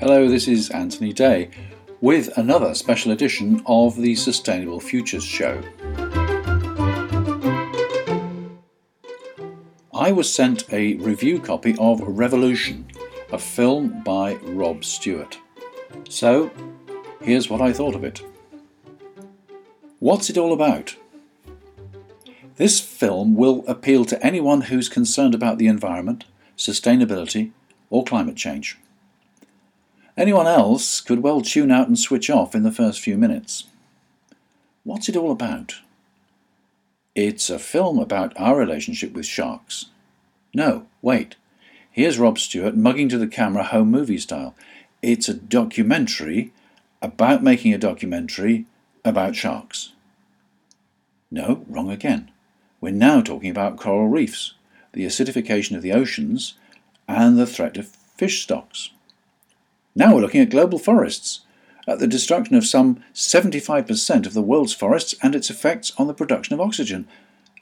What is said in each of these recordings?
Hello, this is Anthony Day with another special edition of the Sustainable Futures Show. I was sent a review copy of Revolution, a film by Rob Stewart. So, here's what I thought of it. What's it all about? This film will appeal to anyone who's concerned about the environment, sustainability, or climate change. Anyone else could well tune out and switch off in the first few minutes. What's it all about? It's a film about our relationship with sharks. No, wait. Here's Rob Stewart mugging to the camera home movie style. It's a documentary about making a documentary about sharks. No, wrong again. We're now talking about coral reefs, the acidification of the oceans, and the threat of fish stocks. Now we're looking at global forests, at the destruction of some 75% of the world's forests and its effects on the production of oxygen.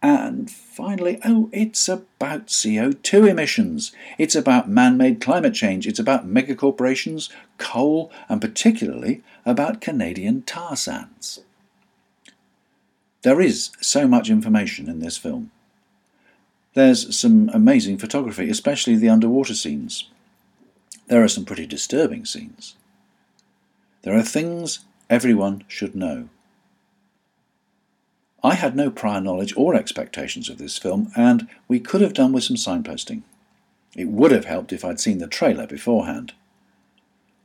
And finally, oh, it's about CO2 emissions. It's about man made climate change. It's about megacorporations, coal, and particularly about Canadian tar sands. There is so much information in this film. There's some amazing photography, especially the underwater scenes. There are some pretty disturbing scenes. There are things everyone should know. I had no prior knowledge or expectations of this film, and we could have done with some signposting. It would have helped if I'd seen the trailer beforehand.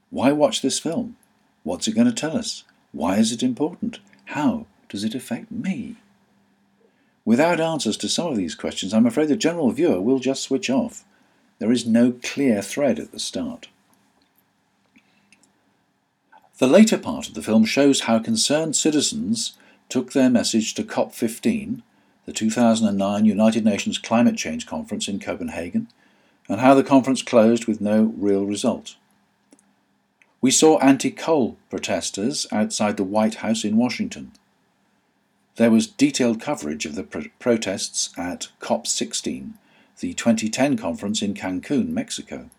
Why watch this film? What's it going to tell us? Why is it important? How does it affect me? Without answers to some of these questions, I'm afraid the general viewer will just switch off. There is no clear thread at the start. The later part of the film shows how concerned citizens took their message to COP15, the 2009 United Nations Climate Change Conference in Copenhagen, and how the conference closed with no real result. We saw anti coal protesters outside the White House in Washington. There was detailed coverage of the pro- protests at COP16 the 2010 conference in Cancun, Mexico.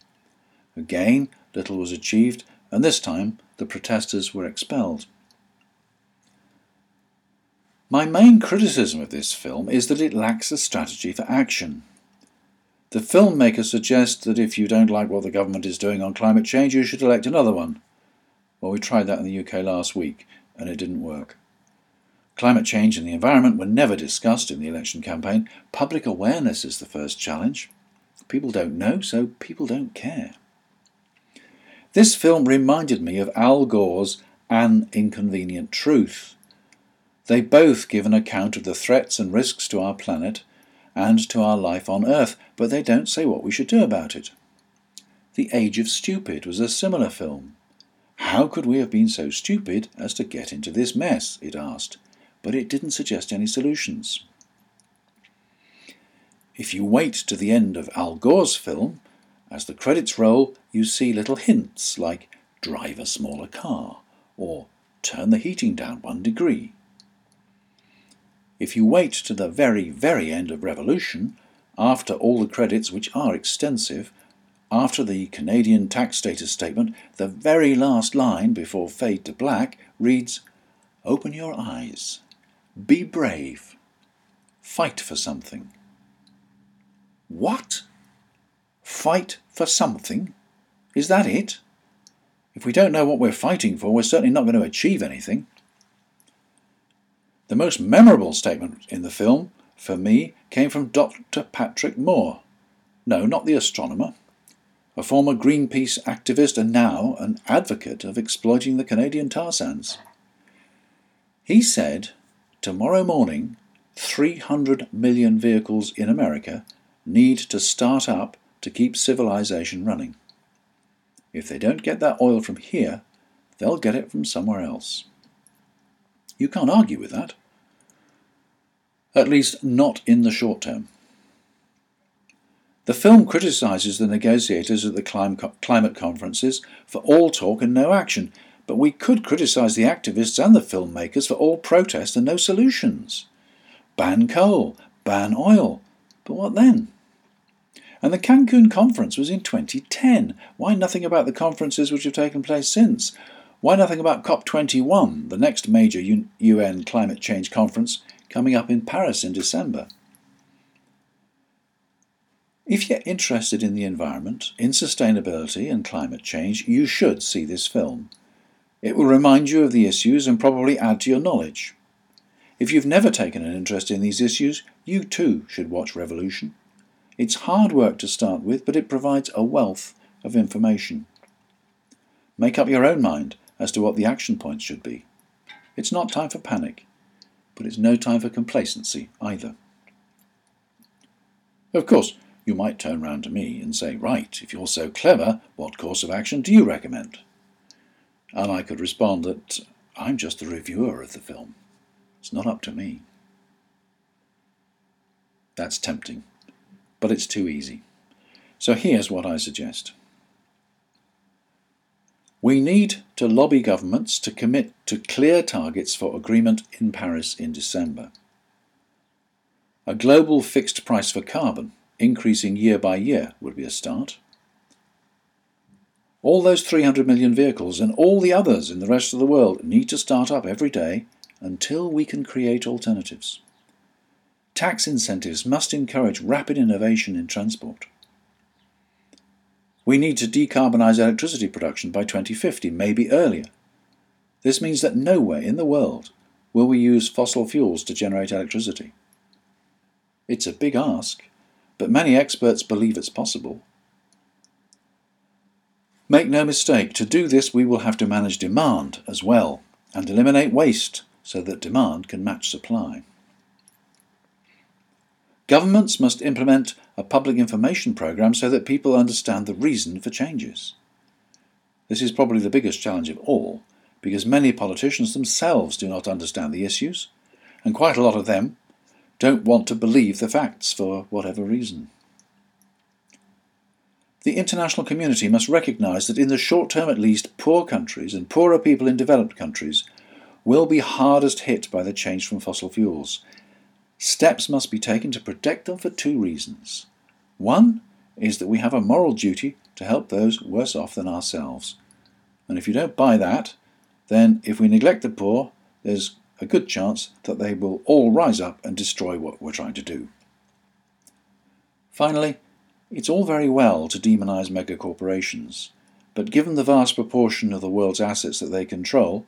Again, little was achieved, and this time the protesters were expelled. My main criticism of this film is that it lacks a strategy for action. The filmmaker suggests that if you don't like what the government is doing on climate change, you should elect another one. Well, we tried that in the UK last week, and it didn't work. Climate change and the environment were never discussed in the election campaign. Public awareness is the first challenge. People don't know, so people don't care. This film reminded me of Al Gore's An Inconvenient Truth. They both give an account of the threats and risks to our planet and to our life on Earth, but they don't say what we should do about it. The Age of Stupid was a similar film. How could we have been so stupid as to get into this mess? it asked but it didn't suggest any solutions. If you wait to the end of Al Gore's film, as the credits roll, you see little hints like drive a smaller car or turn the heating down one degree. If you wait to the very, very end of Revolution, after all the credits, which are extensive, after the Canadian tax status statement, the very last line before fade to black reads, Open your eyes. Be brave. Fight for something. What? Fight for something? Is that it? If we don't know what we're fighting for, we're certainly not going to achieve anything. The most memorable statement in the film, for me, came from Dr. Patrick Moore. No, not the astronomer. A former Greenpeace activist and now an advocate of exploiting the Canadian tar sands. He said Tomorrow morning, 300 million vehicles in America need to start up to keep civilization running. If they don't get that oil from here, they'll get it from somewhere else. You can't argue with that. At least not in the short term. The film criticises the negotiators at the climate conferences for all talk and no action, but we could criticise the activists and the filmmakers for all protest and no solutions. Ban coal, ban oil, but what then? And the Cancun conference was in 2010. Why nothing about the conferences which have taken place since? Why nothing about COP21, the next major UN climate change conference coming up in Paris in December? If you're interested in the environment, in sustainability and climate change, you should see this film. It will remind you of the issues and probably add to your knowledge. If you've never taken an interest in these issues, you too should watch Revolution. It's hard work to start with, but it provides a wealth of information. Make up your own mind as to what the action points should be. It's not time for panic, but it's no time for complacency either. Of course, you might turn round to me and say, Right, if you're so clever, what course of action do you recommend? And I could respond that I'm just the reviewer of the film. It's not up to me. That's tempting but it's too easy. So here's what I suggest. We need to lobby governments to commit to clear targets for agreement in Paris in December. A global fixed price for carbon, increasing year by year, would be a start. All those 300 million vehicles and all the others in the rest of the world need to start up every day until we can create alternatives. Tax incentives must encourage rapid innovation in transport. We need to decarbonise electricity production by 2050, maybe earlier. This means that nowhere in the world will we use fossil fuels to generate electricity. It's a big ask, but many experts believe it's possible. Make no mistake, to do this we will have to manage demand as well and eliminate waste so that demand can match supply. Governments must implement a public information program so that people understand the reason for changes. This is probably the biggest challenge of all, because many politicians themselves do not understand the issues, and quite a lot of them don't want to believe the facts for whatever reason. The international community must recognise that in the short term at least, poor countries and poorer people in developed countries will be hardest hit by the change from fossil fuels, Steps must be taken to protect them for two reasons. One is that we have a moral duty to help those worse off than ourselves. And if you don't buy that, then if we neglect the poor, there's a good chance that they will all rise up and destroy what we're trying to do. Finally, it's all very well to demonise megacorporations, but given the vast proportion of the world's assets that they control,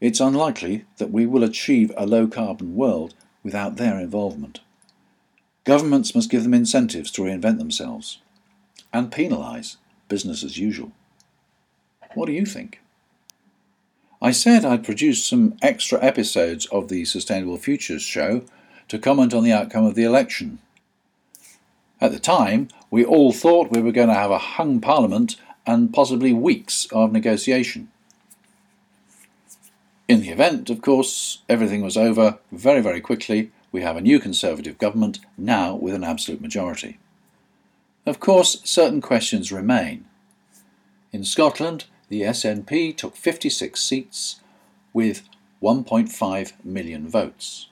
it's unlikely that we will achieve a low carbon world without their involvement. Governments must give them incentives to reinvent themselves and penalise business as usual. What do you think? I said I'd produce some extra episodes of the Sustainable Futures show to comment on the outcome of the election. At the time, we all thought we were going to have a hung parliament and possibly weeks of negotiation. In the event, of course, everything was over very, very quickly. We have a new Conservative government, now with an absolute majority. Of course, certain questions remain. In Scotland, the SNP took 56 seats with 1.5 million votes.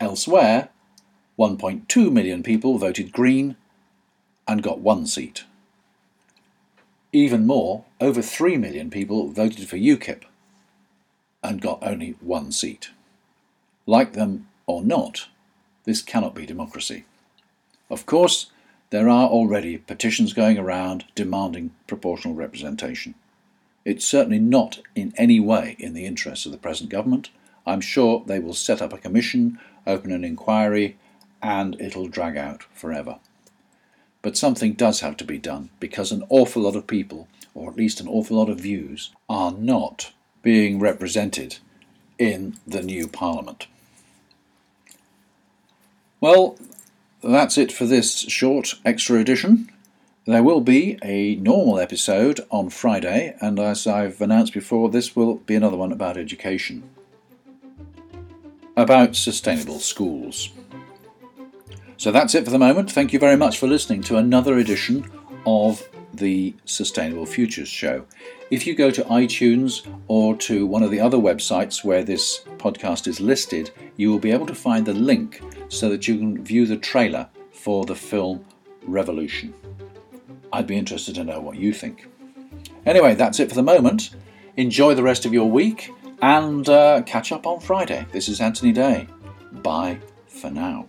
Elsewhere, 1.2 million people voted Green and got one seat. Even more, over 3 million people voted for UKIP and got only one seat. Like them or not, this cannot be democracy. Of course, there are already petitions going around demanding proportional representation. It's certainly not in any way in the interests of the present government. I'm sure they will set up a commission, open an inquiry, and it'll drag out forever. But something does have to be done because an awful lot of people, or at least an awful lot of views, are not being represented in the new Parliament. Well, that's it for this short extra edition. There will be a normal episode on Friday, and as I've announced before, this will be another one about education, about sustainable schools. So that's it for the moment. Thank you very much for listening to another edition of the Sustainable Futures Show. If you go to iTunes or to one of the other websites where this podcast is listed, you will be able to find the link so that you can view the trailer for the film revolution? I'd be interested to know what you think. Anyway, that's it for the moment. Enjoy the rest of your week and uh, catch up on Friday. This is Anthony Day. Bye for now.